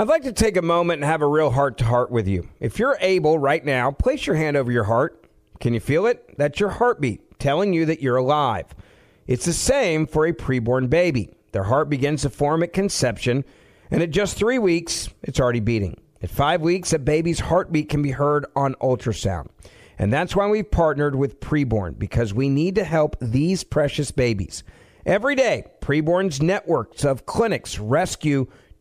I'd like to take a moment and have a real heart to heart with you. If you're able right now, place your hand over your heart. Can you feel it? That's your heartbeat telling you that you're alive. It's the same for a preborn baby. Their heart begins to form at conception, and at just three weeks, it's already beating. At five weeks, a baby's heartbeat can be heard on ultrasound. And that's why we've partnered with Preborn, because we need to help these precious babies. Every day, Preborn's networks of clinics rescue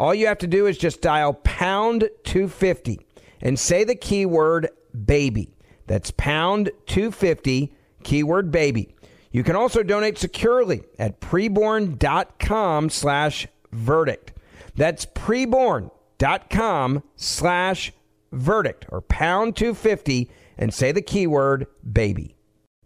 All you have to do is just dial pound 250 and say the keyword baby. That's pound 250, keyword baby. You can also donate securely at preborn.com slash verdict. That's preborn.com slash verdict or pound 250 and say the keyword baby.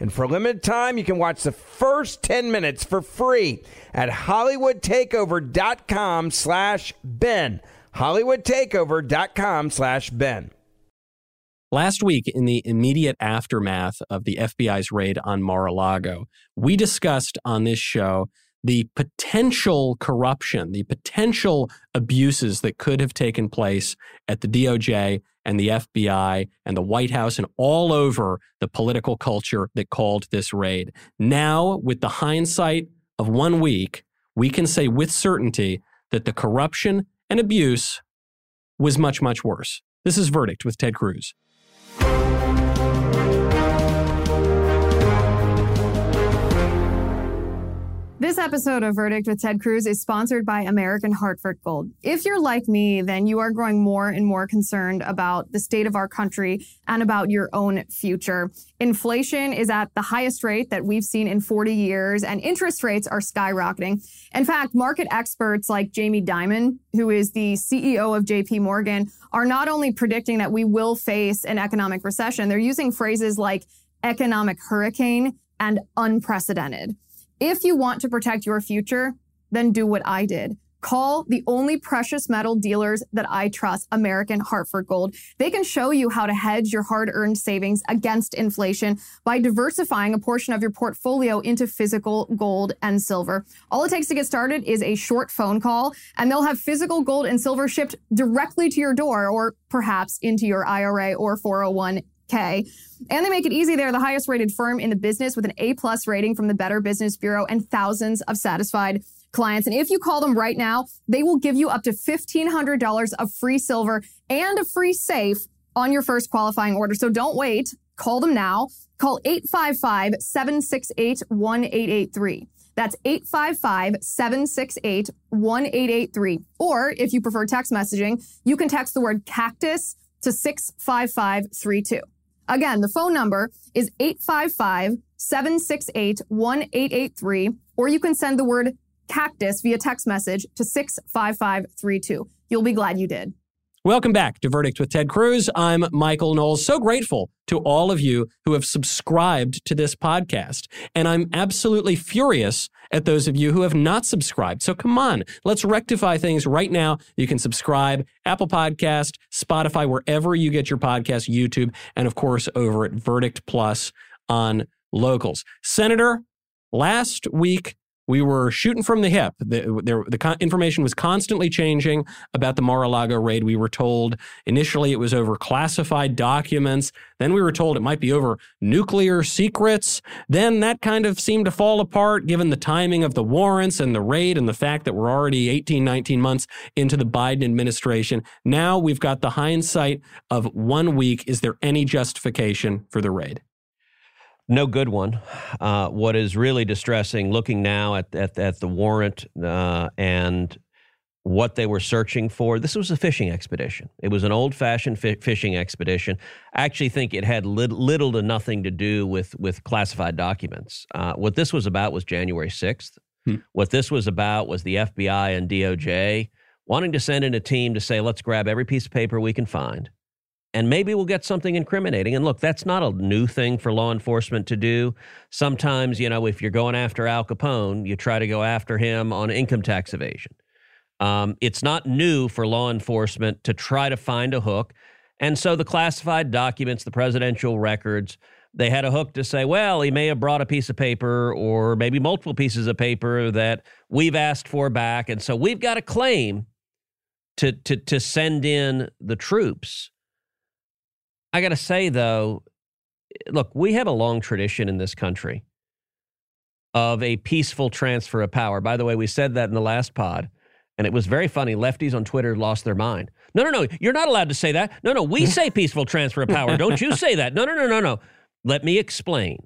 And for a limited time, you can watch the first 10 minutes for free at hollywoodtakeover.com slash Ben. hollywoodtakeover.com slash Ben. Last week, in the immediate aftermath of the FBI's raid on Mar a Lago, we discussed on this show the potential corruption, the potential abuses that could have taken place at the DOJ and the FBI and the White House and all over the political culture that called this raid. Now, with the hindsight of one week, we can say with certainty that the corruption and abuse was much, much worse. This is Verdict with Ted Cruz. This episode of Verdict with Ted Cruz is sponsored by American Hartford Gold. If you're like me, then you are growing more and more concerned about the state of our country and about your own future. Inflation is at the highest rate that we've seen in 40 years, and interest rates are skyrocketing. In fact, market experts like Jamie Dimon, who is the CEO of JP Morgan, are not only predicting that we will face an economic recession, they're using phrases like economic hurricane and unprecedented. If you want to protect your future, then do what I did. Call the only precious metal dealers that I trust, American Hartford Gold. They can show you how to hedge your hard earned savings against inflation by diversifying a portion of your portfolio into physical gold and silver. All it takes to get started is a short phone call, and they'll have physical gold and silver shipped directly to your door or perhaps into your IRA or 401 K. And they make it easy. They're the highest rated firm in the business with an A plus rating from the Better Business Bureau and thousands of satisfied clients. And if you call them right now, they will give you up to $1,500 of free silver and a free safe on your first qualifying order. So don't wait. Call them now. Call 855 768 1883. That's 855 768 1883. Or if you prefer text messaging, you can text the word cactus to 65532. Again, the phone number is 855 768 1883. Or you can send the word cactus via text message to 65532. You'll be glad you did. Welcome back to Verdict with Ted Cruz. I'm Michael Knowles. So grateful to all of you who have subscribed to this podcast. And I'm absolutely furious at those of you who have not subscribed. So come on, let's rectify things right now. You can subscribe Apple Podcast, Spotify, wherever you get your podcast, YouTube, and of course over at Verdict Plus on Locals. Senator, last week we were shooting from the hip. The, the, the information was constantly changing about the Mar-a-Lago raid. We were told initially it was over classified documents. Then we were told it might be over nuclear secrets. Then that kind of seemed to fall apart given the timing of the warrants and the raid and the fact that we're already 18, 19 months into the Biden administration. Now we've got the hindsight of one week. Is there any justification for the raid? No good one. Uh, what is really distressing, looking now at at, at the warrant uh, and what they were searching for, this was a fishing expedition. It was an old-fashioned fi- fishing expedition. I actually think it had li- little to nothing to do with with classified documents. Uh, what this was about was January sixth. Hmm. What this was about was the FBI and DOJ wanting to send in a team to say, let's grab every piece of paper we can find and maybe we'll get something incriminating. And look, that's not a new thing for law enforcement to do. Sometimes, you know, if you're going after Al Capone, you try to go after him on income tax evasion. Um, it's not new for law enforcement to try to find a hook. And so the classified documents, the presidential records, they had a hook to say, well, he may have brought a piece of paper or maybe multiple pieces of paper that we've asked for back. And so we've got a claim to, to, to send in the troops. I got to say, though, eh, look, we have a long tradition in this country of a peaceful transfer of power. By the way, we said that in the last pod, and it was very funny. Lefties on Twitter lost their mind. No, no, no, you're not allowed to say that. No, no, we say peaceful transfer of power. Don't you say that. No, no, no, no, no. Let me explain.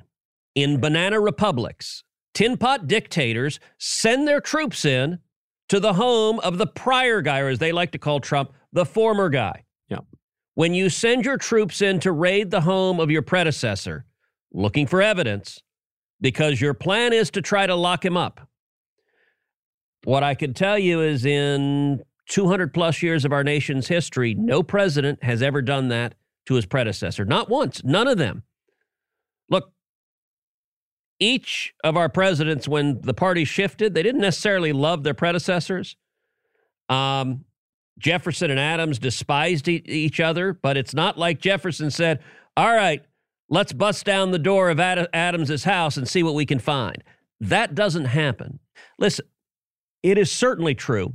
In banana republics, tin pot dictators send their troops in to the home of the prior guy, or as they like to call Trump, the former guy when you send your troops in to raid the home of your predecessor, looking for evidence, because your plan is to try to lock him up. What I can tell you is in 200 plus years of our nation's history, no president has ever done that to his predecessor. Not once, none of them. Look, each of our presidents, when the party shifted, they didn't necessarily love their predecessors. Um, Jefferson and Adams despised e- each other, but it's not like Jefferson said, All right, let's bust down the door of Ad- Adams's house and see what we can find. That doesn't happen. Listen, it is certainly true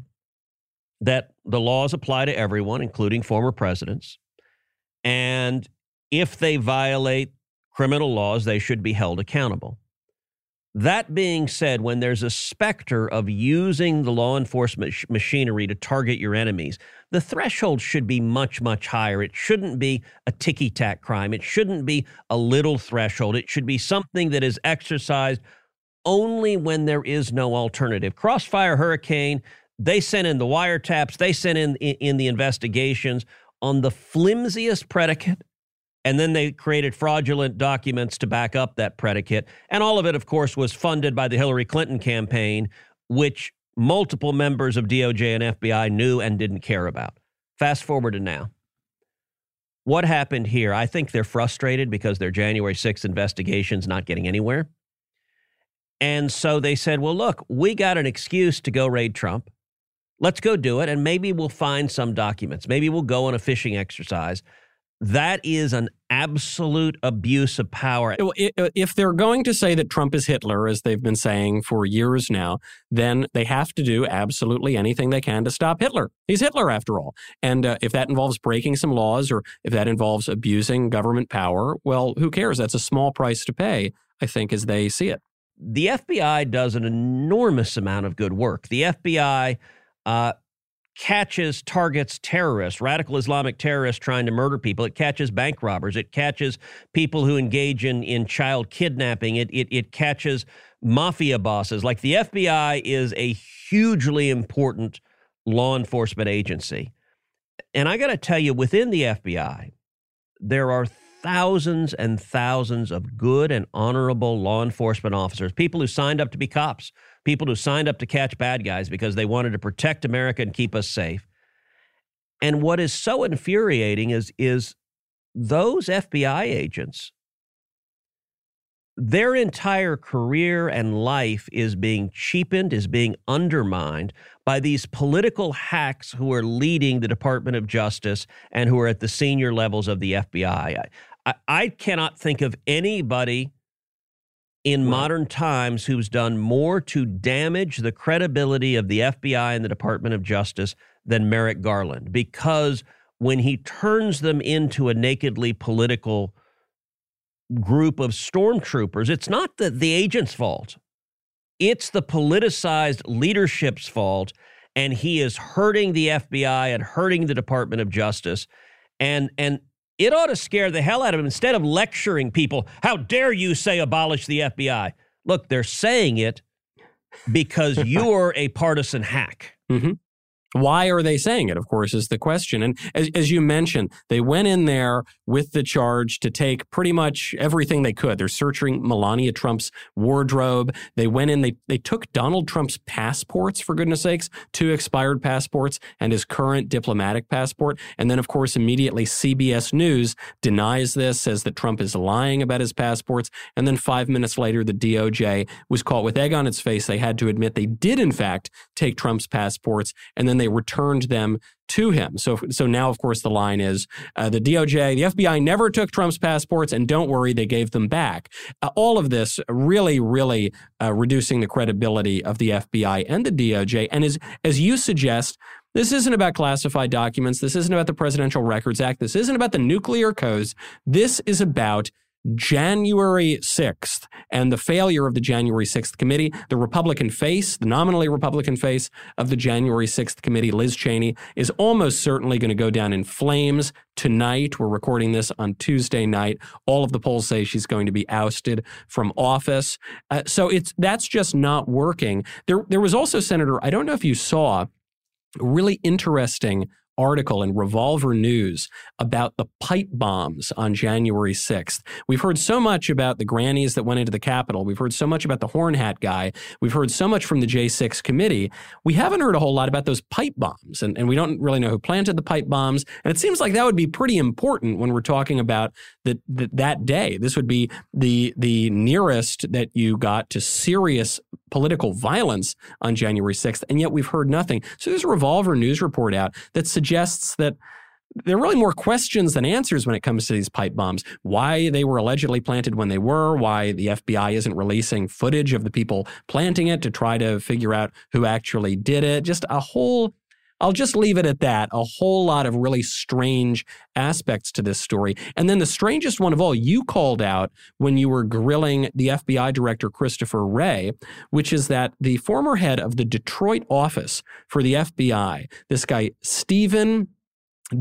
that the laws apply to everyone, including former presidents. And if they violate criminal laws, they should be held accountable. That being said, when there's a specter of using the law enforcement sh- machinery to target your enemies, the threshold should be much, much higher. It shouldn't be a ticky tack crime. It shouldn't be a little threshold. It should be something that is exercised only when there is no alternative. Crossfire Hurricane, they sent in the wiretaps, they sent in, in, in the investigations on the flimsiest predicate and then they created fraudulent documents to back up that predicate. And all of it, of course, was funded by the Hillary Clinton campaign, which multiple members of DOJ and FBI knew and didn't care about. Fast forward to now. What happened here? I think they're frustrated because their January 6th investigation's not getting anywhere. And so they said, well, look, we got an excuse to go raid Trump. Let's go do it. And maybe we'll find some documents. Maybe we'll go on a fishing exercise that is an absolute abuse of power. If they're going to say that Trump is Hitler, as they've been saying for years now, then they have to do absolutely anything they can to stop Hitler. He's Hitler, after all. And uh, if that involves breaking some laws or if that involves abusing government power, well, who cares? That's a small price to pay, I think, as they see it. The FBI does an enormous amount of good work. The FBI uh, catches, targets terrorists, radical Islamic terrorists trying to murder people. It catches bank robbers. It catches people who engage in, in child kidnapping. It, it, it catches mafia bosses. Like the FBI is a hugely important law enforcement agency. And I got to tell you, within the FBI, there are thousands and thousands of good and honorable law enforcement officers, people who signed up to be cops, people who signed up to catch bad guys because they wanted to protect America and keep us safe. And what is so infuriating is, is those FBI agents, their entire career and life is being cheapened, is being undermined by these political hacks who are leading the Department of Justice and who are at the senior levels of the FBI. I, I cannot think of anybody in right. modern times who's done more to damage the credibility of the FBI and the Department of Justice than Merrick Garland because when he turns them into a nakedly political group of stormtroopers, it's not the, the agent's fault. It's the politicized leadership's fault. And he is hurting the FBI and hurting the Department of Justice. And, and it ought to scare the hell out of him instead of lecturing people. How dare you say abolish the FBI? Look, they're saying it because you're a partisan hack. Mm-hmm. Why are they saying it, of course, is the question. And as, as you mentioned, they went in there with the charge to take pretty much everything they could. They're searching Melania Trump's wardrobe. They went in, they, they took Donald Trump's passports, for goodness sakes, two expired passports and his current diplomatic passport. And then, of course, immediately CBS News denies this, says that Trump is lying about his passports. And then five minutes later, the DOJ was caught with egg on its face. They had to admit they did, in fact, take Trump's passports. And then they returned them to him. So, so now, of course, the line is uh, the DOJ, the FBI never took Trump's passports, and don't worry, they gave them back. Uh, all of this really, really uh, reducing the credibility of the FBI and the DOJ. And as as you suggest, this isn't about classified documents. This isn't about the Presidential Records Act. This isn't about the nuclear codes. This is about January 6th and the failure of the January 6th committee. The Republican face, the nominally Republican face of the January 6th committee, Liz Cheney, is almost certainly going to go down in flames tonight. We're recording this on Tuesday night. All of the polls say she's going to be ousted from office. Uh, so it's that's just not working. There, there was also Senator. I don't know if you saw really interesting article in Revolver News about the pipe bombs on January 6th. We've heard so much about the grannies that went into the Capitol. We've heard so much about the horn hat guy. We've heard so much from the J6 committee. We haven't heard a whole lot about those pipe bombs, and, and we don't really know who planted the pipe bombs. And it seems like that would be pretty important when we're talking about the, the, that day. This would be the, the nearest that you got to serious political violence on January 6th, and yet we've heard nothing. So there's a Revolver News report out that suggests that there are really more questions than answers when it comes to these pipe bombs. Why they were allegedly planted when they were, why the FBI isn't releasing footage of the people planting it to try to figure out who actually did it. Just a whole I'll just leave it at that. A whole lot of really strange aspects to this story. And then the strangest one of all, you called out when you were grilling the FBI director, Christopher Wray, which is that the former head of the Detroit office for the FBI, this guy, Stephen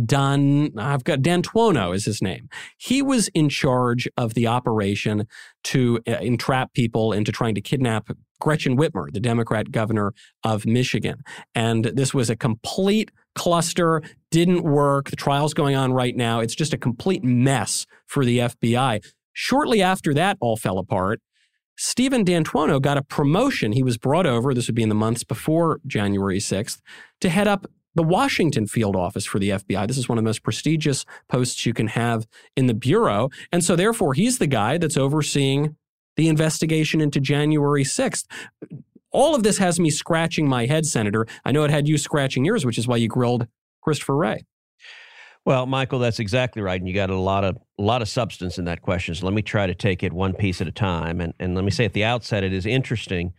Don, I've got D'Antuono is his name. He was in charge of the operation to uh, entrap people into trying to kidnap Gretchen Whitmer, the Democrat governor of Michigan. And this was a complete cluster, didn't work. The trial's going on right now. It's just a complete mess for the FBI. Shortly after that all fell apart, Stephen D'Antuono got a promotion. He was brought over, this would be in the months before January 6th, to head up the Washington field office for the FBI. This is one of the most prestigious posts you can have in the Bureau. And so, therefore, he's the guy that's overseeing the investigation into January 6th. All of this has me scratching my head, Senator. I know it had you scratching yours, which is why you grilled Christopher Wray. Well, Michael, that's exactly right, and you got a lot of a lot of substance in that question. So let me try to take it one piece at a time. And and let me say at the outset, it is interesting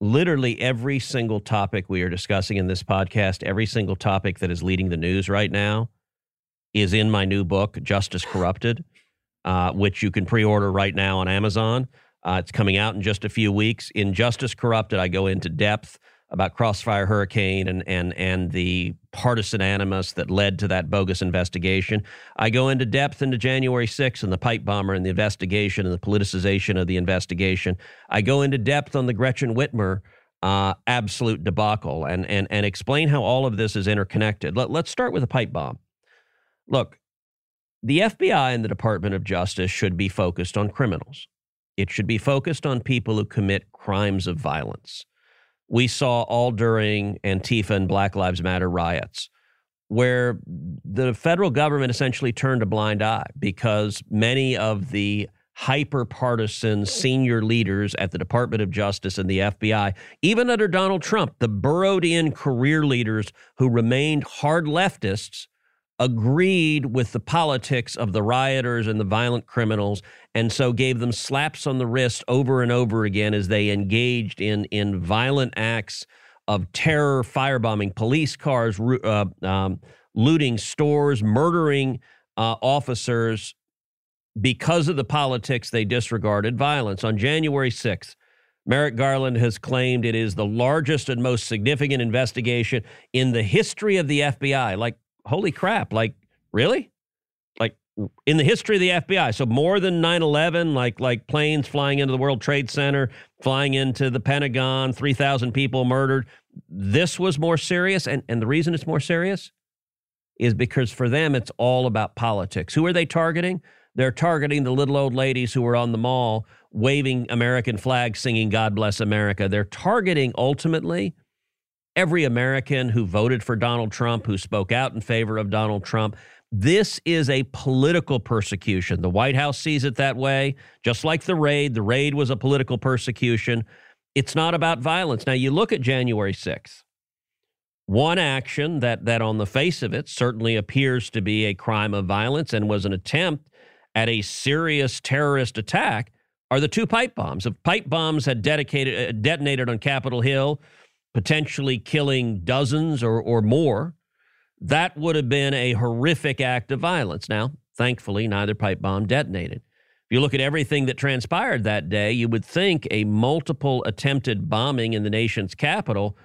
literally every single topic we are discussing in this podcast, every single topic that is leading the news right now is in my new book, Justice Corrupted, uh, which you can pre order right now on Amazon. Uh, it's coming out in just a few weeks. In Justice Corrupted, I go into depth about Crossfire Hurricane and and and the partisan animus that led to that bogus investigation. I go into depth into January 6th and the pipe bomber and the investigation and the politicization of the investigation. I go into depth on the Gretchen Whitmer uh, absolute debacle and and and explain how all of this is interconnected. Let, let's start with a pipe bomb. Look, the FBI and the Department of Justice should be focused on criminals. It should be focused on people who commit crimes of violence we saw all during Antifa and Black Lives Matter riots, where the federal government essentially turned a blind eye because many of the hyper partisan senior leaders at the Department of Justice and the FBI, even under Donald Trump, the burrowed in career leaders who remained hard leftists, agreed with the politics of the rioters and the violent criminals and so gave them slaps on the wrist over and over again as they engaged in in violent acts of terror firebombing police cars uh, um, looting stores murdering uh, officers because of the politics they disregarded violence on january 6th Merrick Garland has claimed it is the largest and most significant investigation in the history of the FBI. Like, holy crap, like really? Like in the history of the FBI. So more than 9/11, like like planes flying into the World Trade Center, flying into the Pentagon, 3,000 people murdered. This was more serious and and the reason it's more serious is because for them it's all about politics. Who are they targeting? They're targeting the little old ladies who were on the mall waving American flags singing God bless America. They're targeting ultimately every American who voted for Donald Trump, who spoke out in favor of Donald Trump. This is a political persecution. The White House sees it that way, just like the raid. The raid was a political persecution. It's not about violence. Now, you look at January 6th. One action that, that, on the face of it, certainly appears to be a crime of violence and was an attempt at a serious terrorist attack are the two pipe bombs. If pipe bombs had dedicated, uh, detonated on Capitol Hill, potentially killing dozens or, or more, that would have been a horrific act of violence. Now, thankfully, neither pipe bomb detonated. If you look at everything that transpired that day, you would think a multiple attempted bombing in the nation's capital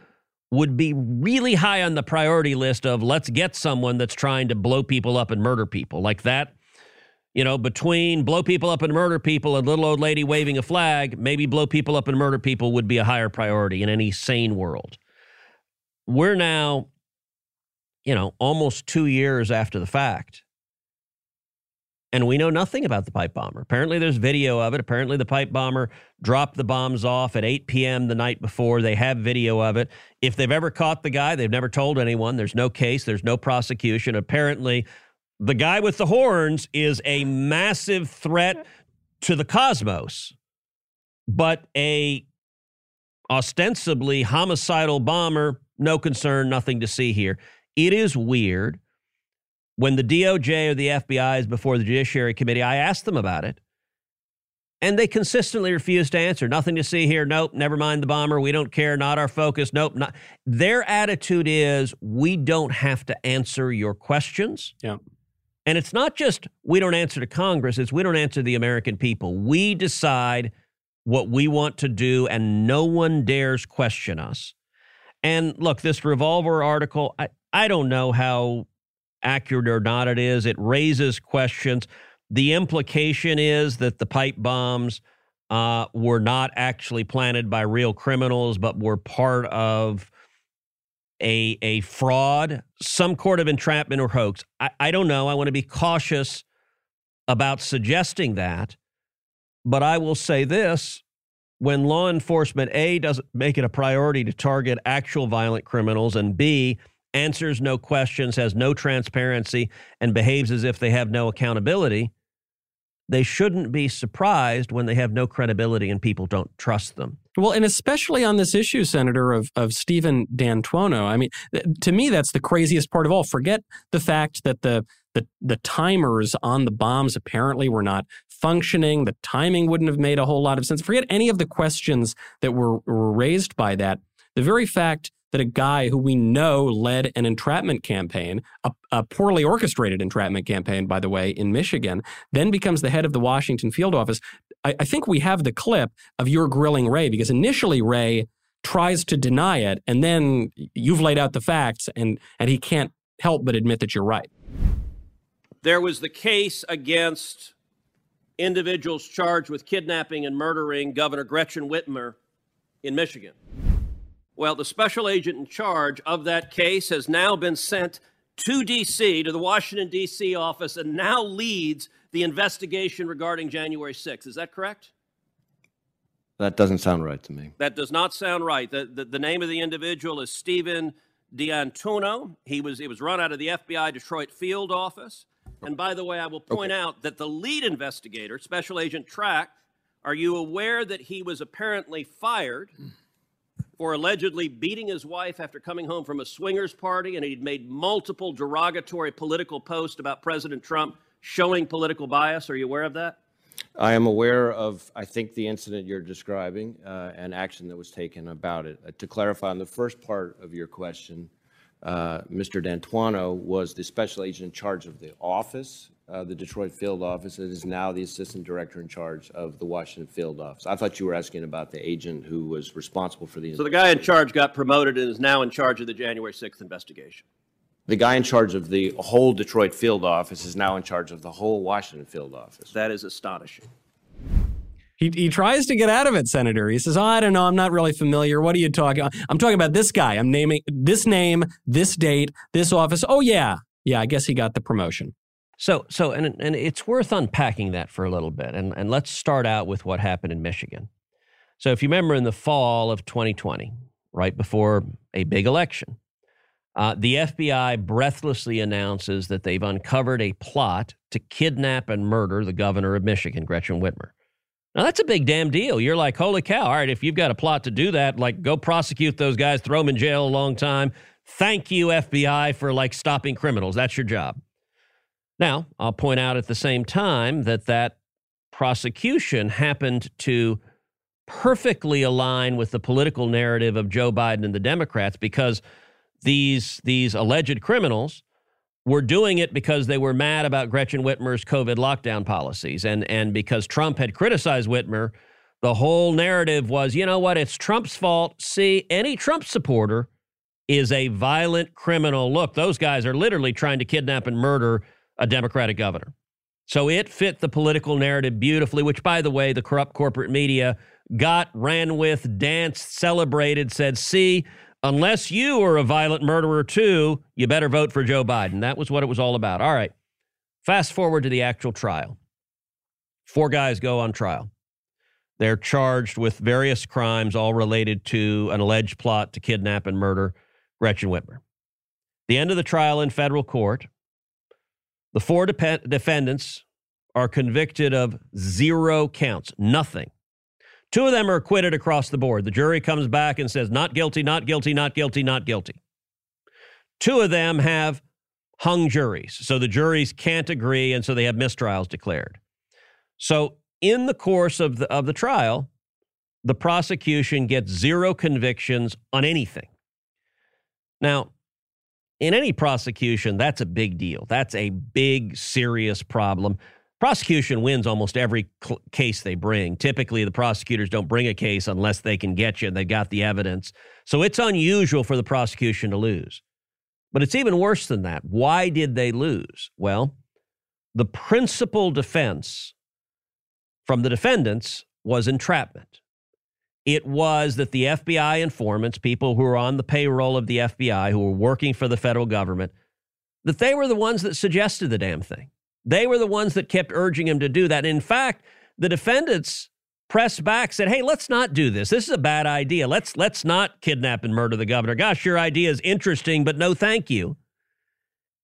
would be really high on the priority list of let's get someone that's trying to blow people up and murder people. Like that you know, between blow people up and murder people and little old lady waving a flag, maybe blow people up and murder people would be a higher priority in any sane world. We're now, you know, almost two years after the fact. And we know nothing about the pipe bomber. Apparently, there's video of it. Apparently, the pipe bomber dropped the bombs off at 8 p.m. the night before. They have video of it. If they've ever caught the guy, they've never told anyone. There's no case, there's no prosecution. Apparently, the guy with the horns is a massive threat to the cosmos, but a ostensibly homicidal bomber, no concern, nothing to see here. It is weird. When the DOJ or the FBI is before the Judiciary Committee, I asked them about it. And they consistently refuse to answer. Nothing to see here. Nope, never mind the bomber. We don't care. Not our focus. Nope, not. Their attitude is we don't have to answer your questions. Yeah. And it's not just we don't answer to Congress, it's we don't answer the American people. We decide what we want to do, and no one dares question us. And look, this revolver article, I, I don't know how accurate or not it is. It raises questions. The implication is that the pipe bombs uh, were not actually planted by real criminals, but were part of a a fraud, some court of entrapment or hoax. I, I don't know. I want to be cautious about suggesting that. But I will say this when law enforcement A doesn't make it a priority to target actual violent criminals and B answers no questions, has no transparency, and behaves as if they have no accountability, they shouldn't be surprised when they have no credibility and people don't trust them. Well, and especially on this issue, Senator, of, of Stephen D'Antuono. I mean, to me, that's the craziest part of all. Forget the fact that the, the, the timers on the bombs apparently were not functioning. The timing wouldn't have made a whole lot of sense. Forget any of the questions that were, were raised by that. The very fact that a guy who we know led an entrapment campaign, a, a, poorly orchestrated entrapment campaign, by the way, in Michigan, then becomes the head of the Washington field office. I, I think we have the clip of your grilling Wray because initially Wray tries to deny it, and then you've laid out the facts, and and he can't help but admit that you're right. There was the case against individuals charged with kidnapping and murdering Governor Gretchen Whitmer in Michigan. Well, the special agent in charge of that case has now been sent to D.C., to the Washington, D.C. office, and now leads the investigation regarding January 6th. Is that correct? That doesn't sound right to me. That does not sound right. The, the, the name of the individual is Stephen D'Antuono. He was, it was run out of the FBI Detroit field office. And by the way, I will point okay. out that the lead investigator, Special Agent Trask, are you aware that he was apparently fired for allegedly beating his wife after coming home from a swingers party and he'd made multiple derogatory political posts about President Trump showing political bias? Are you aware of that? I am aware of, I think, the incident you're describing uh, and action that was taken about it. Uh, to clarify on the first part of your question, uh, Mr. D'Antuono was the special agent in charge of the office, uh, the Detroit field office, and is now the assistant director in charge of the Washington field office. I thought you were asking about the agent who was responsible for the. So the guy in charge got promoted and is now in charge of the January 6th investigation. The guy in charge of the whole Detroit field office is now in charge of the whole Washington field office. That is astonishing. He, he tries to get out of it, Senator. He says, oh, I don't know. I'm not really familiar. What are you talking I'm talking about this guy. I'm naming this name, this date, this office. Oh, yeah. Yeah, I guess he got the promotion. So, so, and, and it's worth unpacking that for a little bit. And, and let's start out with what happened in Michigan. So, if you remember in the fall of 2020, right before a big election, uh, the FBI breathlessly announces that they've uncovered a plot to kidnap and murder the governor of Michigan, Gretchen Whitmer. Now, that's a big damn deal. You're like, holy cow. All right, if you've got a plot to do that, like go prosecute those guys, throw them in jail a long time. Thank you, FBI, for like stopping criminals. That's your job. Now, I'll point out at the same time that that prosecution happened to perfectly align with the political narrative of Joe Biden and the Democrats because these, these alleged criminals were doing it because they were mad about Gretchen Whitmer's COVID lockdown policies. And, and because Trump had criticized Whitmer, the whole narrative was you know what? It's Trump's fault. See, any Trump supporter is a violent criminal. Look, those guys are literally trying to kidnap and murder a Democratic governor. So it fit the political narrative beautifully, which, by the way, the corrupt corporate media got, ran with, danced, celebrated, said, see, unless you are a violent murderer too, you better vote for Joe Biden. That was what it was all about. All right. Fast forward to the actual trial. Four guys go on trial. They're charged with various crimes, all related to an alleged plot to kidnap and murder Gretchen Whitmer. The end of the trial in federal court, the four de- defendants are convicted of zero counts, nothing. Two of them are acquitted across the board. The jury comes back and says, not guilty, not guilty, not guilty, not guilty. Two of them have hung juries. So the juries can't agree, and so they have mistrials declared. So in the course of the, of the trial, the prosecution gets zero convictions on anything. Now, in any prosecution, that's a big deal. That's a big, serious problem. Prosecution wins almost every cl- case they bring. Typically, the prosecutors don't bring a case unless they can get you and they got the evidence. So it's unusual for the prosecution to lose. But it's even worse than that. Why did they lose? Well, the principal defense from the defendants was entrapment. It was that the FBI informants, people who were on the payroll of the FBI, who were working for the federal government, that they were the ones that suggested the damn thing. They were the ones that kept urging him to do that. In fact, the defendants pressed back, said, "Hey, let's not do this. This is a bad idea. Let's let's not kidnap and murder the governor. Gosh, your idea is interesting, but no, thank you."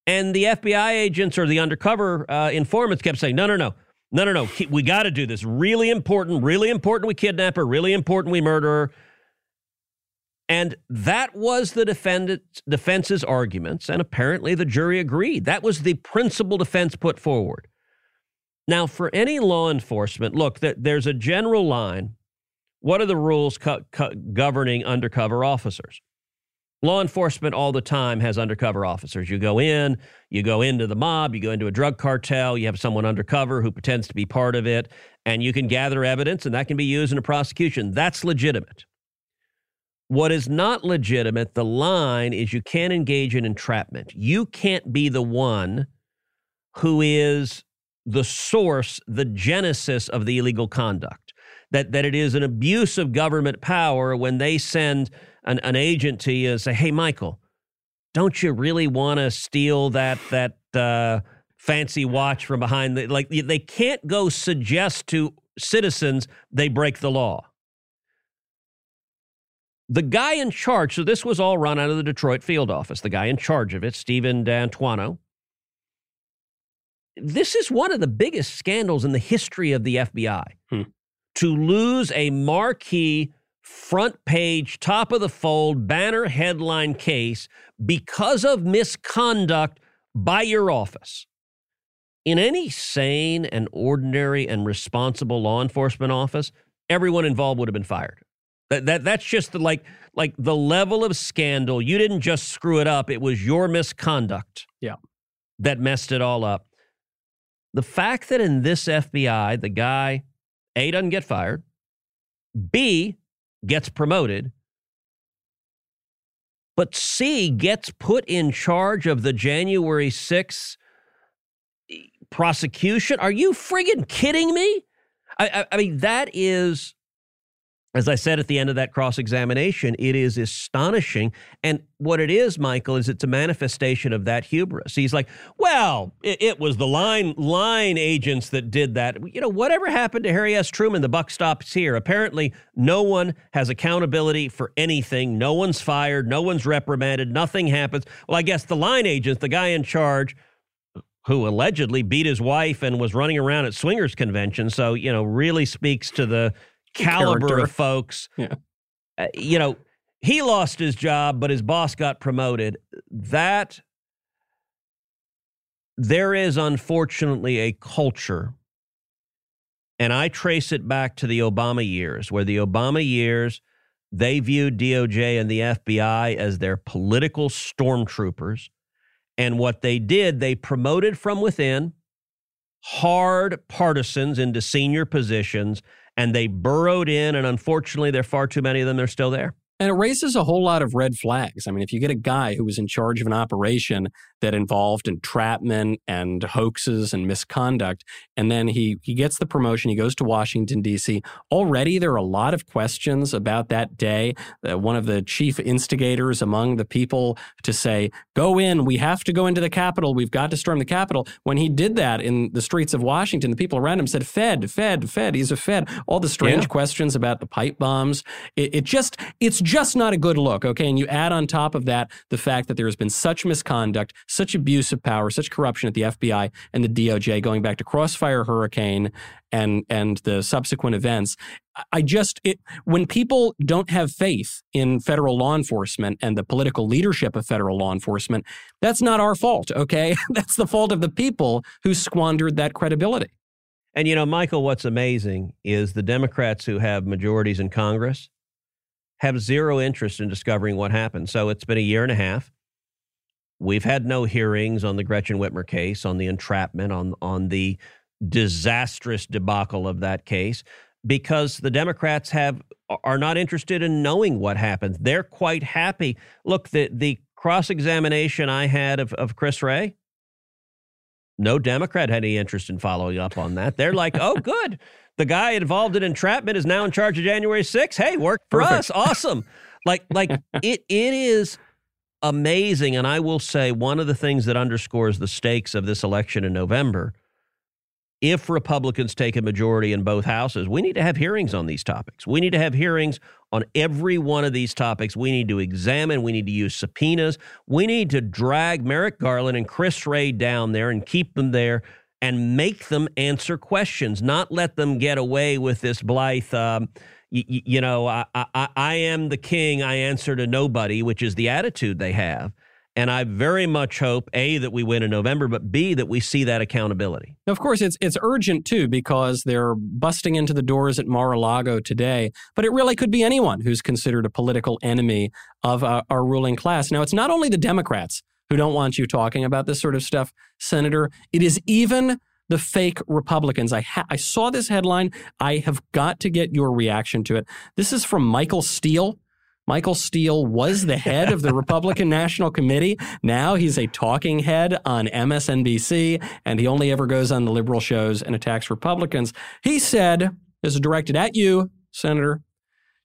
And the FBI agents or the undercover uh, informants kept saying, "No, no, no, no, no, no. We got to do this. Really important. Really important. We kidnap her. Really important. We murder her." And that was the defense's arguments, and apparently the jury agreed. That was the principal defense put forward. Now, for any law enforcement, look, there's a general line. What are the rules governing undercover officers? Law enforcement all the time has undercover officers. You go in, you go into the mob, you go into a drug cartel, you have someone undercover who pretends to be part of it, and you can gather evidence, and that can be used in a prosecution. That's legitimate. What is not legitimate, the line is you can't engage in entrapment. You can't be the one who is the source, the genesis of the illegal conduct. That, that it is an abuse of government power when they send an, an agent to you and say, hey, Michael, don't you really want to steal that, that uh, fancy watch from behind the, like, they can't go suggest to citizens they break the law. The guy in charge, so this was all run out of the Detroit field office, the guy in charge of it, Stephen D'Antuono, this is one of the biggest scandals in the history of the FBI. Hmm. To lose a marquee front page, top of the fold, banner headline case because of misconduct by your office. In any sane and ordinary and responsible law enforcement office, everyone involved would have been fired. That, that that's just the, like like the level of scandal. You didn't just screw it up; it was your misconduct. Yeah. that messed it all up. The fact that in this FBI, the guy A doesn't get fired, B gets promoted, but C gets put in charge of the January 6th eh, prosecution. Are you friggin' kidding me? I, I, I mean, that is as I said at the end of that cross examination, it is astonishing. And what it is, Michael, is it's a manifestation of that hubris. He's like, well, it, it, was the line line agents that did that. You know, whatever happened to Harry S. Truman, the buck stops here. Apparently, no one has accountability for anything. No one's fired. No one's reprimanded. Nothing happens. Well, I guess the line agents, the guy in charge, who allegedly beat his wife and was running around at swingers convention. So, you know, really speaks to the caliber Character. of folks. Yeah. Uh, you know, he lost his job, but his boss got promoted. That there is unfortunately a culture, and I trace it back to the Obama years, where the Obama years they viewed DOJ and the FBI as their political stormtroopers. And what they did, they promoted from within hard partisans into senior positions and they burrowed in and unfortunately there are far too many of them they're still there And it raises a whole lot of red flags. I mean, if you get a guy who was in charge of an operation that involved entrapment and hoaxes and misconduct, and then he he gets the promotion, he goes to Washington D.C. Already, there are a lot of questions about that day. Uh, one of the chief instigators among the people to say, "Go in, we have to go into the Capitol, we've got to storm the Capitol." When he did that in the streets of Washington, the people around him said, "Fed, Fed, Fed." He's a Fed. All the strange Yeah. questions about the pipe bombs. It, it just it's just not a good look. Okay, and you add on top of that the fact that there has been such misconduct, such abuse of power, such corruption at the FBI and the DOJ, going back to Crossfire Hurricane and and the subsequent events. I- just it when people don't have faith in federal law enforcement and the political leadership of federal law enforcement, that's not our fault. Okay, that's the fault of the people who squandered that credibility. And you know, Michael, what's amazing is the Democrats who have majorities in Congress have zero interest in discovering what happened. So it's been a year and a half. We've had no hearings on the Gretchen Whitmer case, on the entrapment, on on the disastrous debacle of that case, because the Democrats have are not interested in knowing what happened. They're quite happy. Look, the the cross examination I had of, of Chris Wray, no Democrat had any interest in following up on that. They're like, oh, good. The guy involved in entrapment is now in charge of January 6th. Hey, work for us. Awesome. Like, like it it is amazing. And I will say one of the things that underscores the stakes of this election in November, if Republicans take a majority in both houses, we need to have hearings on these topics. We need to have hearings on every one of these topics. We need to examine, we need to use subpoenas. We need to drag Merrick Garland and Chris Wray down there and keep them there and make them answer questions, not let them get away with this blithe. Um, y- y- you know, I, I, I am the king. I answer to nobody, which is the attitude they have. And I very much hope a that we win in November, but b that we see that accountability. Of course, it's it's urgent too because they're busting into the doors at Mar-a-Lago today. But it really could be anyone who's considered a political enemy of uh, our ruling class. Now, it's not only the Democrats who don't want you talking about this sort of stuff, Senator. It is even the fake Republicans. I ha- I saw this headline. I have got to get your reaction to it. This is from Michael Steele, Michael Steele was the head of the Republican National Committee. Now he's a talking head on MSNBC, and he only ever goes on the liberal shows and attacks Republicans. He said, this is directed at you, Senator,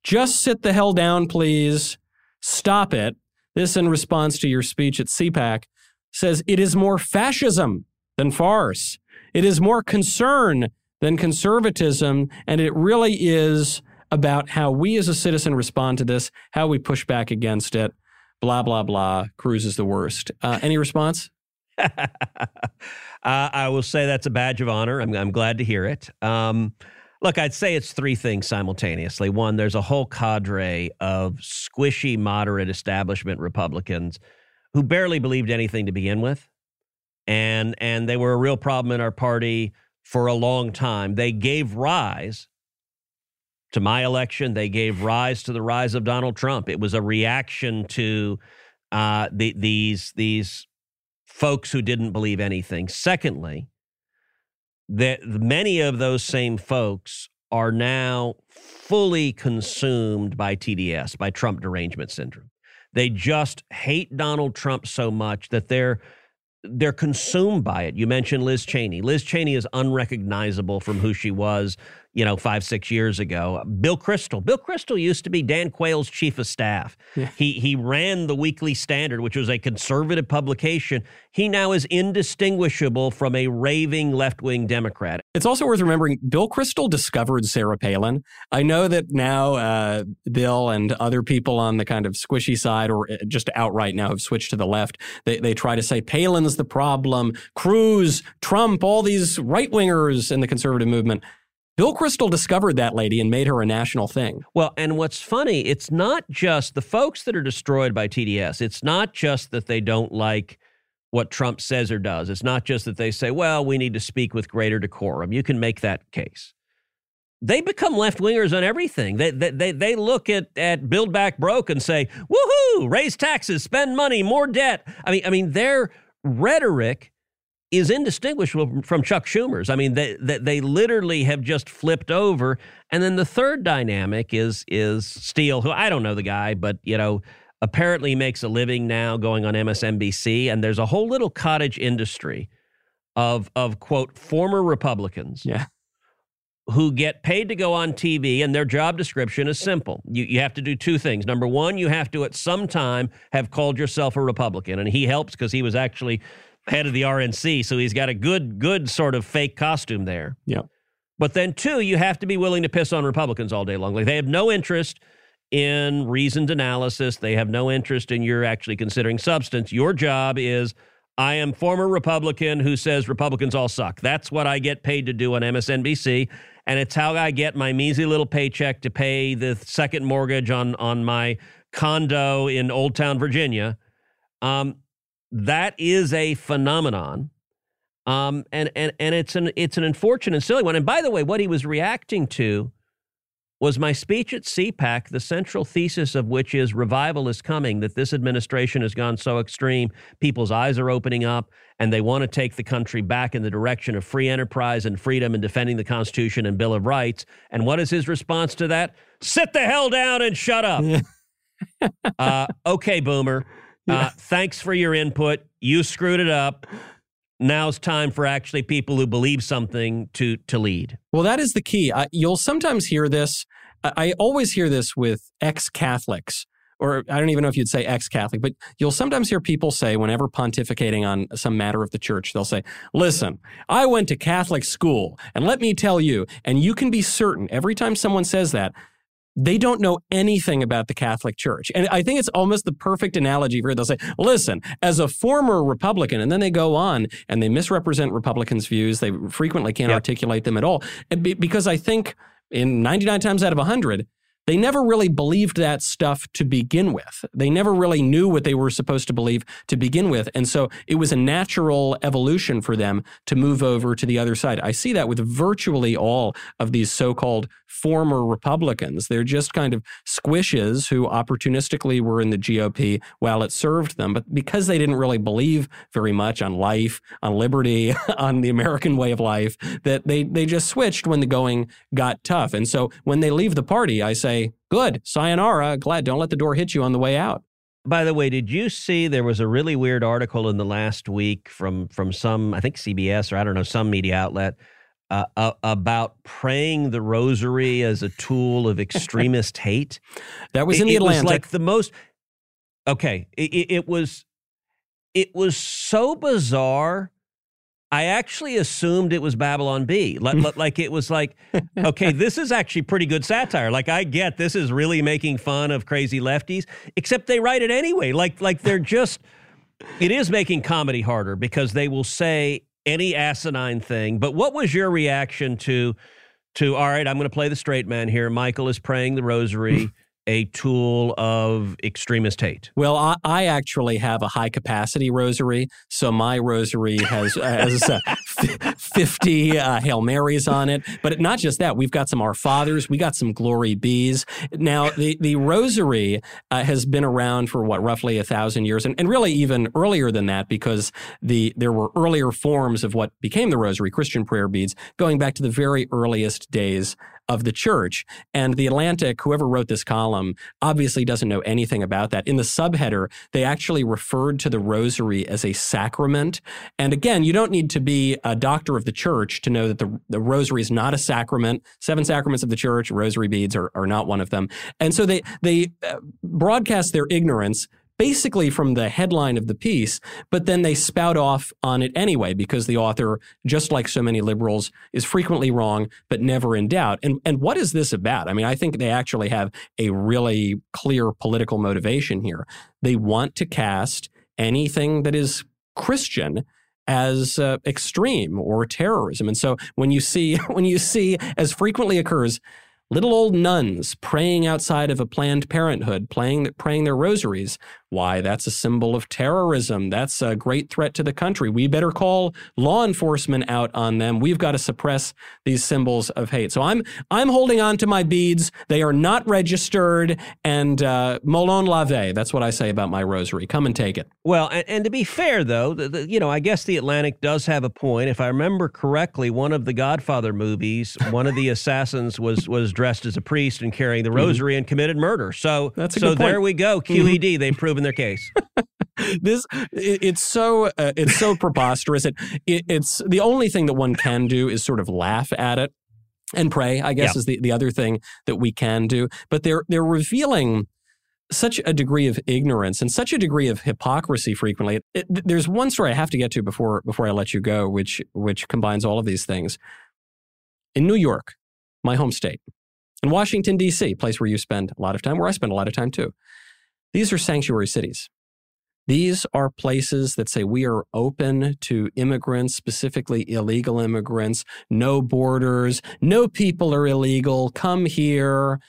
just sit the hell down, please. Stop it. This in response to your speech at CPAC says it is more fascism than farce. It is more concern than conservatism. And it really is about how we as a citizen respond to this, how we push back against it, blah, blah, blah. Cruz is the worst. Uh, any response? uh, I will say that's a badge of honor. I'm, I'm glad to hear it. Um, look, I'd say it's three things simultaneously. One, there's a whole cadre of squishy, moderate establishment Republicans who barely believed anything to begin with. And, and they were a real problem in our party for a long time. They gave rise to my election. They gave rise to the rise of Donald Trump. It was a reaction to uh, the, these these folks who didn't believe anything. Secondly, that many of those same folks are now fully consumed by TDS, by Trump derangement syndrome. They just hate Donald Trump so much that they're they're consumed by it. You mentioned Liz Cheney. Liz Cheney is unrecognizable from who she was you know, five, six years ago. Bill Kristol. Bill Kristol used to be Dan Quayle's chief of staff. Yeah. He he ran the Weekly Standard, which was a conservative publication. He now is indistinguishable from a raving left wing Democrat. It's also worth remembering Bill Kristol discovered Sarah Palin. I know that now uh, Bill and other people on the kind of squishy side or uh, just outright now have switched to the left. They, they try to say Palin's the problem, Cruz, Trump, all these right wingers in the conservative movement. Bill Kristol discovered that lady and made her a national thing. Well, and what's funny, it's not just the folks that are destroyed by TDS. It's not just that they don't like what Trump says or does. It's not just that they say, well, we need to speak with greater decorum. You can make that case. They become left wingers on everything. They, they, they, they look at, at Build Back Broke and say, woohoo, raise taxes, spend money, more debt. I mean, I mean, their rhetoric is indistinguishable from Chuck Schumer's. I mean, they, they, they literally have just flipped over. And then the third dynamic is is Steele, who I don't know the guy, but you know, apparently makes a living now going on MSNBC. And there's a whole little cottage industry of of quote former Republicans. Yeah. Who get paid to go on TV, and their job description is simple. You, you have to do two things. Number one, you have to at some time have called yourself a Republican. And he helps because he was actually head of the RNC, so he's got a good, good sort of fake costume there. Yeah. But then, two, you have to be willing to piss on Republicans all day long. Like they have no interest in reasoned analysis. They have no interest in your actually considering substance. Your job is I am former Republican who says Republicans all suck. That's what I get paid to do on MSNBC, and it's how I get my measly little paycheck to pay the second mortgage on on my condo in Old Town, Virginia. Um, that is a phenomenon. Um, and, and, and it's an, it's an unfortunate and silly one. And by the way, what he was reacting to was my speech at CPAC, the central thesis of which is revival is coming, that this administration has gone so extreme, people's eyes are opening up, and they want to take the country back in the direction of free enterprise and freedom and defending the Constitution and Bill of Rights. And what is his response to that? Sit the hell down and shut up. uh, okay, boomer. Uh, thanks for your input. You screwed it up. Now's time for actually people who believe something to to lead. Well, that is the key. Uh, you'll sometimes hear this. I always hear this with ex Catholics, or I don't even know if you'd say ex Catholic, but you'll sometimes hear people say, whenever pontificating on some matter of the church, they'll say, Listen, I went to Catholic school, and let me tell you, and you can be certain every time someone says that, they don't know anything about the Catholic Church. And I think it's almost the perfect analogy for it. They'll say, listen, as a former Republican, and then they go on and they misrepresent Republicans' views. They frequently can't yep. articulate them at all. Because I think in 99 times out of 100, they never really believed that stuff to begin with. They never really knew what they were supposed to believe to begin with. And so it was a natural evolution for them to move over to the other side. I see that with virtually all of these so called former Republicans. They're just kind of squishes who opportunistically were in the GOP while it served them. But because they didn't really believe very much on life, on liberty, on the American way of life, that they, they just switched when the going got tough. And so when they leave the party, I say, good, sayonara, glad, don't let the door hit you on the way out. By the way, did you see there was a really weird article in the last week from from some I think CBS or I don't know some media outlet uh, uh, about praying the rosary as a tool of extremist hate. That was in the it was Atlantic. like the most. Okay, it, it, it was it was so bizarre. I actually assumed it was Babylon Bee. Like, like- like it was like, okay, this is actually pretty good satire. Like I get this is really making fun of crazy lefties, except they write it anyway. Like like they're just it is making comedy harder because they will say any asinine thing. But what was your reaction to to all right, I'm going to play the straight man here. Michael is praying the rosary, a tool of extremist hate. Well, I, I actually have a high capacity rosary, so my rosary has has uh, f- fifty uh, Hail Marys on it. But not just that, we've got some Our Fathers, we got some Glory Bees. Now, the the rosary uh, has been around for what roughly a thousand years, and, and really even earlier than that, because the there were earlier forms of what became the rosary, Christian prayer beads, going back to the very earliest days of the church. And the Atlantic, whoever wrote this column, obviously doesn't know anything about that. In the subheader, they actually referred to the rosary as a sacrament. And again, you don't need to be a doctor of the church to know that the, the rosary is not a sacrament. Seven sacraments of the church, rosary beads are, are not one of them. And so they, they uh, broadcast their ignorance basically from the headline of the piece, but then they spout off on it anyway because the author, just like so many liberals, is frequently wrong but never in doubt. And and what is this about? I mean, I think they actually have a really clear political motivation here. They want to cast anything that is Christian as uh, extreme or terrorism. And so when you see when you see as frequently occurs little old nuns praying outside of a planned parenthood playing praying their rosaries why that's a symbol of terrorism. That's a great threat to the country. We better call law enforcement out on them. We've got to suppress these symbols of hate. So i'm i'm holding on to my beads. They are not registered. And uh, molon labe that's what i say about my rosary. Come and take it. Well, and, and to be fair, though, the, the, you know, I guess the Atlantic does have a point. If I remember correctly, one of the Godfather movies, one of the assassins was was dressed as a priest and carrying the rosary and committed murder. So Mm-hmm. That's so there we go. QED, they've proven their case. this it, it's so uh, it's so preposterous it, it it's the only thing that one can do is sort of laugh at it and pray i guess Yeah. is the, the other thing that we can do but they're they're revealing such a degree of ignorance and such a degree of hypocrisy frequently It- there's one story i have to get to before before i let you go which which combines all of these things in new york my home state in washington d.c place where you spend a lot of time where i spend a lot of time too these are sanctuary cities these are places that say we are open to immigrants, specifically illegal immigrants, no borders, no people are illegal, come here.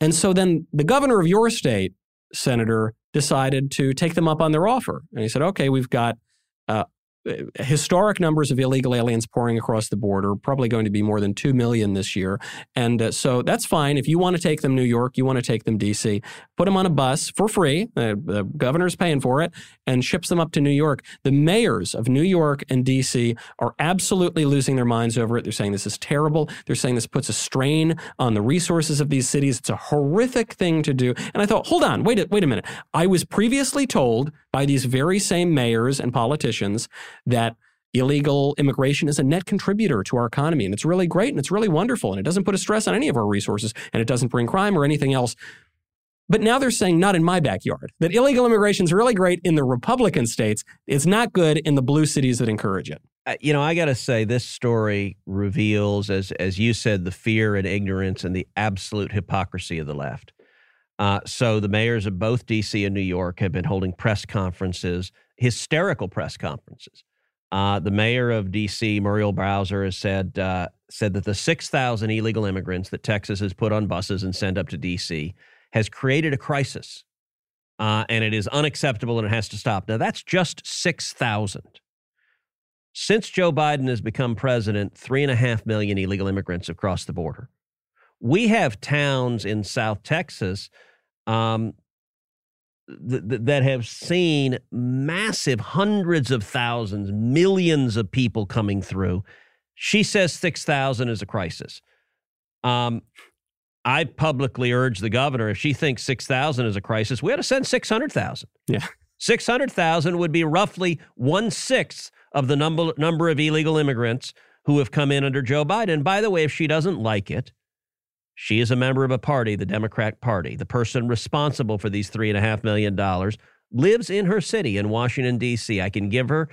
And so then the governor of your state, Senator, decided to take them up on their offer. And he said, okay, we've got uh, historic numbers of illegal aliens pouring across the border, probably going to be more than 2 million this year. And uh, so that's fine. If you want to take them New York, you want to take them DC, put them on a bus for free. The, the governor's paying for it and ships them up to New York. The mayors of New York and DC are absolutely losing their minds over it. They're saying this is terrible. They're saying this puts a strain on the resources of these cities. It's a horrific thing to do. And I thought, hold on, wait a, wait a minute. I was previously told by these very same mayors and politicians that illegal immigration is a net contributor to our economy and it's really great and it's really wonderful and it doesn't put a stress on any of our resources and it doesn't bring crime or anything else but now they're saying not in my backyard that illegal immigration is really great in the republican states it's not good in the blue cities that encourage it you know, I got to say, this story reveals, as as you said, the fear and ignorance and the absolute hypocrisy of the left. Uh, so the mayors of both D.C. and New York have been holding press conferences, hysterical press conferences. Uh, the mayor of D.C., Muriel Bowser, has said uh, said that the six thousand illegal immigrants that Texas has put on buses and sent up to D.C. has created a crisis, uh, and it is unacceptable and it has to stop. Now that's just six thousand. Since Joe Biden has become president, three and a half million illegal immigrants have crossed the border. We have towns in South Texas um, th- th- that have seen massive hundreds of thousands, millions of people coming through. She says 6,000 is a crisis. Um, I publicly urge the governor if she thinks 6,000 is a crisis, we ought to send 600,000. Yeah. 600,000 would be roughly one sixth of the number, number of illegal immigrants who have come in under Joe Biden. By the way, if she doesn't like it, she is a member of a party, the Democrat Party. The person responsible for these $3.5 million lives in her city in Washington, D.C. I can give her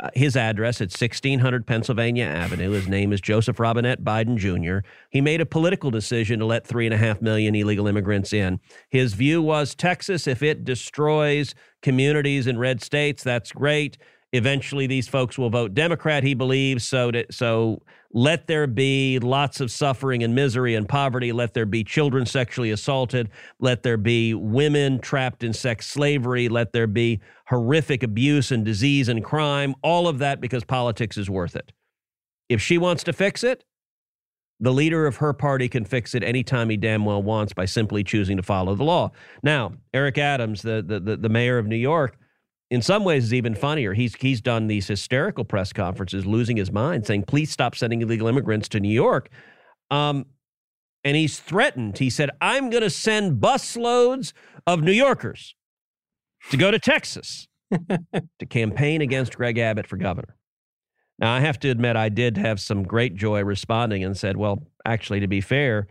uh, his address at 1600 Pennsylvania Avenue. His name is Joseph Robinette Biden Jr. He made a political decision to let three and a half million illegal immigrants in. His view was Texas, if it destroys communities in red states, that's great. Eventually, these folks will vote Democrat, he believes. So, to, so let there be lots of suffering and misery and poverty. Let there be children sexually assaulted. Let there be women trapped in sex slavery. Let there be horrific abuse and disease and crime. All of that because politics is worth it. If she wants to fix it, the leader of her party can fix it anytime he damn well wants by simply choosing to follow the law. Now, Eric Adams, the, the, the, mayor of New York, in some ways is even funnier. He's he's done these hysterical press conferences, losing his mind, saying, "Please stop sending illegal immigrants to New York." Um, and he's threatened. He said, "I'm going to send busloads of New Yorkers to go to Texas to campaign against Greg Abbott for governor." Now, I have to admit, I did have some great joy responding and said, "Well, actually, to be fair."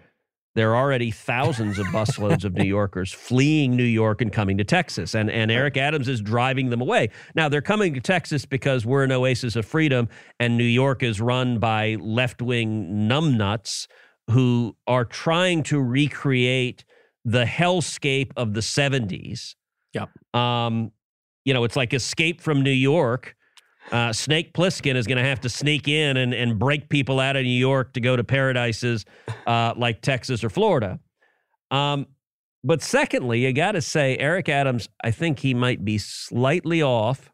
There are already thousands of busloads of New Yorkers fleeing New York and coming to Texas. And, and Eric Adams is driving them away. Now, they're coming to Texas because we're an oasis of freedom, and New York is run by left wing numbnuts who are trying to recreate the hellscape of the 70s. Yep. Um, you know, it's like Escape from New York uh, Snake Plissken is going to have to sneak in and, and break people out of New York to go to paradises uh, like Texas or Florida. Um, but secondly, you got to say, Eric Adams, I think he might be slightly off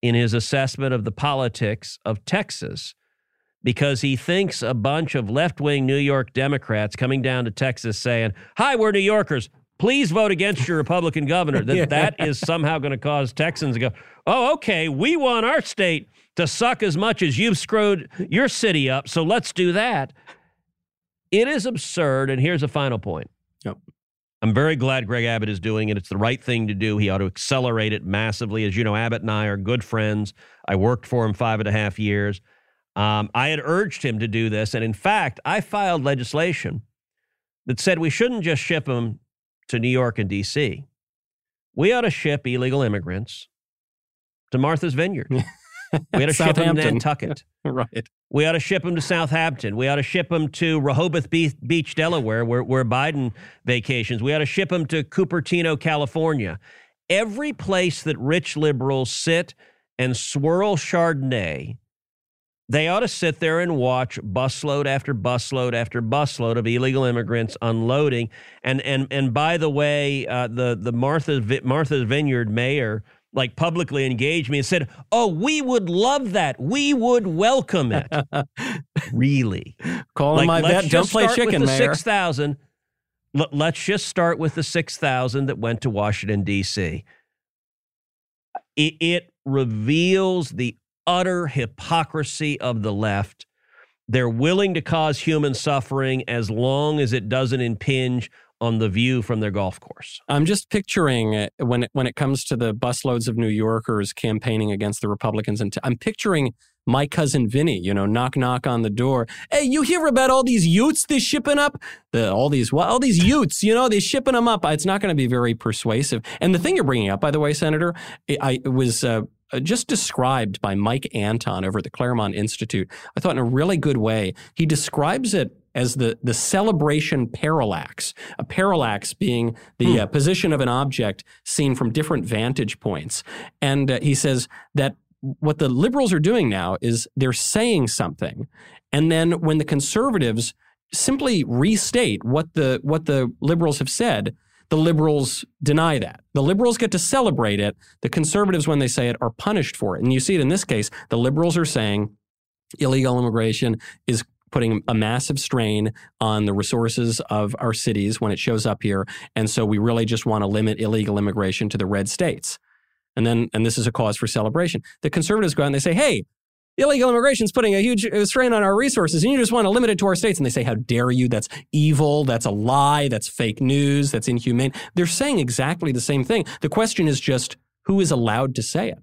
in his assessment of the politics of Texas because he thinks a bunch of left wing New York Democrats coming down to Texas saying, Hi, we're New Yorkers please vote against your Republican governor. That Yeah. that is somehow going to cause Texans to go, oh, okay, we want our state to suck as much as you've screwed your city up, so let's do that. It is absurd, and here's a final point. Yep. I'm very glad Greg Abbott is doing it. It's the right thing to do. He ought to accelerate it massively. As you know, Abbott and I are good friends. I worked for him five and a half years. Um, I had urged him to do this, and in fact, I filed legislation that said we shouldn't just ship them to New York and D.C. We ought to ship illegal immigrants to Martha's Vineyard. We ought to ship them to Southampton. Nantucket. right. We ought to ship them to Southampton. We ought to ship them to Rehoboth Beach, Delaware, where, where Biden vacations. We ought to ship them to Cupertino, California. Every place that rich liberals sit and swirl Chardonnay, they ought to sit there and watch busload after busload after busload of illegal immigrants unloading. And and and by the way, uh, the the Martha Martha's Vineyard mayor like publicly engaged me and said, "Oh, we would love that. We would welcome it." really? Call him my. Don't play chicken, with the Mayor. Six thousand. Let's just start with the six thousand that went to Washington D.C. It, it reveals the utter hypocrisy of the left. They're willing to cause human suffering as long as it doesn't impinge on the view from their golf course. I'm just picturing it when it, when it comes to the busloads of New Yorkers campaigning against the Republicans, and I'm picturing my cousin Vinny, you know, knock knock on the door. Hey, you hear about all these Utes they're shipping up? The all these well, all these Utes, you know, they're shipping them up. It's not going to be very persuasive. And the thing you're bringing up, by the way, Senator, I, I was. Uh, just described by Mike Anton over at the Claremont Institute. I thought in a really good way. He describes it as the, the celebration parallax, a parallax being the uh, position of an object seen from different vantage points. And uh, he says that what the liberals are doing now is they're saying something. And then when the conservatives simply restate what the, what the liberals have said, the liberals deny that. The liberals get to celebrate it. The conservatives, when they say it, are punished for it. And you see it in this case. The liberals are saying illegal immigration is putting a massive strain on the resources of our cities when it shows up here. And so we really just want to limit illegal immigration to the red states. And then, and this is a cause for celebration. The conservatives go out and they say, hey, illegal immigration is putting a huge uh, strain on our resources, and you just want to limit it to our states. And they say, How dare you? That's evil. That's a lie. That's fake news. That's inhumane. They're saying exactly the same thing. The question is just who is allowed to say it?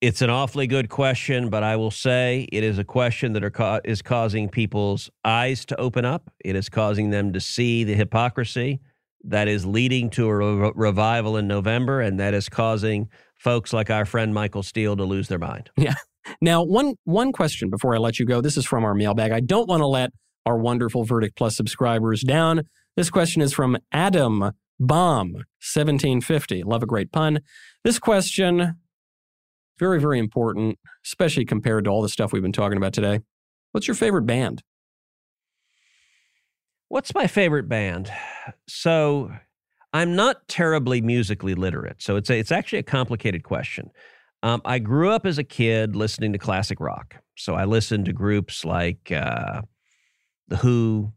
It's an awfully good question, but I will say it is a question that ca- is causing people's eyes to open up. It is causing them to see the hypocrisy that is leading to a re- revival in November, and that is causing folks like our friend Michael Steele to lose their mind. Yeah. Now, one one question before I let you go. This is from our mailbag. I don't want to let our wonderful Verdict Plus subscribers down. This question is from Adam Bomb 1750. Love a great pun. This question very very important, especially compared to all the stuff we've been talking about today. What's your favorite band? What's my favorite band? So, I'm not terribly musically literate, so it's a, it's actually a complicated question. Um, I grew up as a kid listening to classic rock, so I listened to groups like uh, the Who,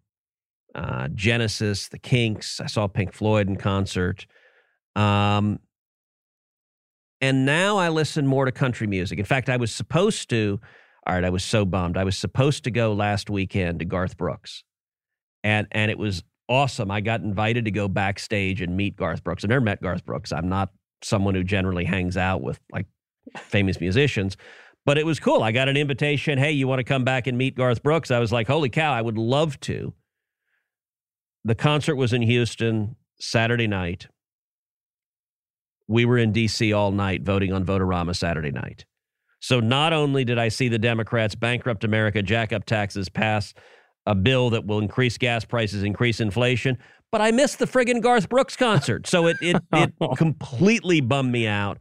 uh, Genesis, the Kinks. I saw Pink Floyd in concert, um, and now I listen more to country music. In fact, I was supposed to. All right, I was so bummed. I was supposed to go last weekend to Garth Brooks and and it was awesome. I got invited to go backstage and meet Garth Brooks. I never met Garth Brooks. I'm not someone who generally hangs out with like famous musicians, but it was cool. I got an invitation. Hey, you want to come back and meet Garth Brooks? I was like, holy cow, I would love to. The concert was in Houston Saturday night. We were in DC all night voting on Vote-a-rama Saturday night. So not only did I see the Democrats bankrupt America, jack up taxes, pass a bill that will increase gas prices, increase inflation. But I missed the friggin' Garth Brooks concert, so it it it oh. completely bummed me out.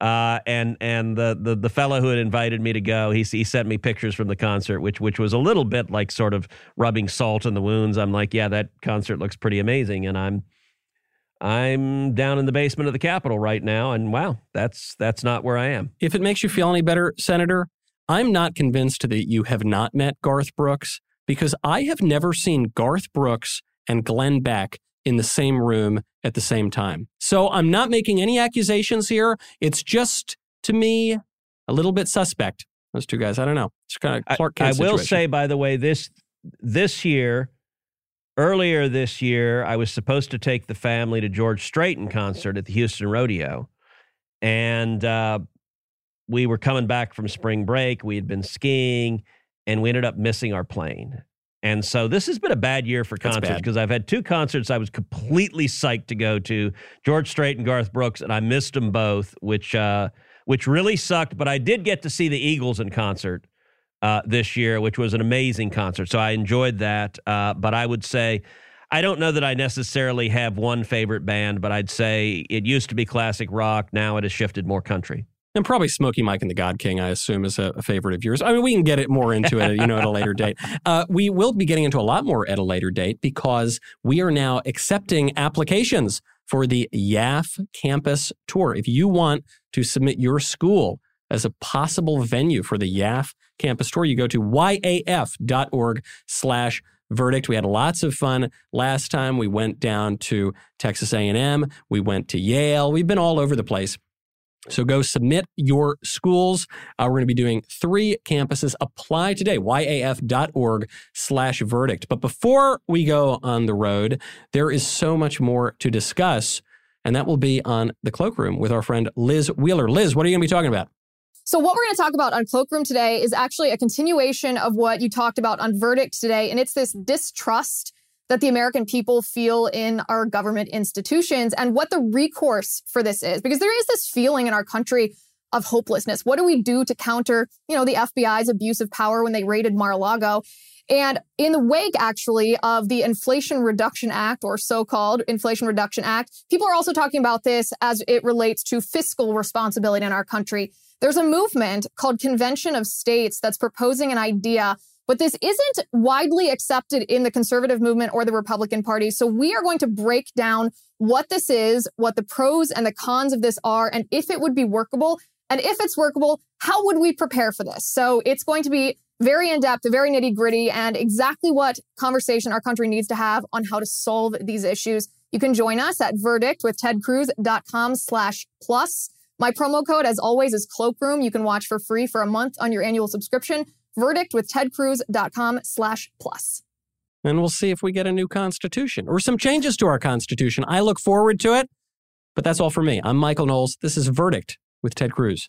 Uh, and and the, the the fellow who had invited me to go, he he sent me pictures from the concert, which which was a little bit like sort of rubbing salt in the wounds. I'm like, yeah, that concert looks pretty amazing, and I'm I'm down in the basement of the Capitol right now, and wow, that's that's not where I am. If it makes you feel any better, Senator, I'm not convinced that you have not met Garth Brooks because I have never seen Garth Brooks and Glenn Beck in the same room at the same time. So I'm not making any accusations here. It's just, to me, a little bit suspect. Those two guys, I don't know. It's kind of Clark Kent I, I will say, by the way, this this year, earlier this year, I was supposed to take the family to George Strait concert at the Houston Rodeo, and uh, we were coming back from spring break. We had been skiing and we ended up missing our plane. And so this has been a bad year for concerts because I've had two concerts I was completely psyched to go to George Strait and Garth Brooks, and I missed them both, which uh, which really sucked. But I did get to see the Eagles in concert uh, this year, which was an amazing concert. So I enjoyed that. Uh, but I would say I don't know that I necessarily have one favorite band, but I'd say it used to be classic rock. Now it has shifted more country. And probably Smoky Mike and the God King, I assume, is a, a, favorite of yours. I mean, we can get it more into it, you know, at a later date. Uh, we will be getting into a lot more at a later date because we are now accepting applications for the YAF campus tour. If you want to submit your school as a possible venue for the YAF campus tour, you go to yaf.org slash verdict. We had lots of fun last time. We went down to Texas A&M. We went to Yale. We've been all over the place. So go submit your schools. Uh, we're going to be doing three campuses. Apply today, yaf.org slash verdict. But before we go on the road, there is so much more to discuss, and that will be on the cloakroom with our friend Liz Wheeler. Liz, what are you going to be talking about? So, what we're going to talk about on Cloakroom today is actually a continuation of what you talked about on Verdict today, and it's this distrust that the American people feel in our government institutions and what the recourse for this is. Because there is this feeling in our country of hopelessness. What do we do to counter, you know, the FBI's abuse of power when they raided Mar-a-Lago? And in the wake, actually, of the Inflation Reduction Act, or so-called Inflation Reduction Act, people are also talking about this as it relates to fiscal responsibility in our country. There's a movement called Convention of States that's proposing an idea but this isn't widely accepted in the conservative movement or the Republican Party. So we are going to break down what this is, what the pros and the cons of this are, and if it would be workable. And if it's workable, how would we prepare for this? So it's going to be very in depth, very nitty gritty, and exactly what conversation our country needs to have on how to solve these issues. You can join us at verdict with Ted Cruz.com slash plus. My promo code, as always, is Cloakroom. You can watch for free for a month on your annual subscription. Verdict with tedcruz.com slash plus. And we'll see if we get a new constitution or some changes to our constitution. I look forward to it. But that's all for me. I'm Michael Knowles. This is Verdict with Ted Cruz.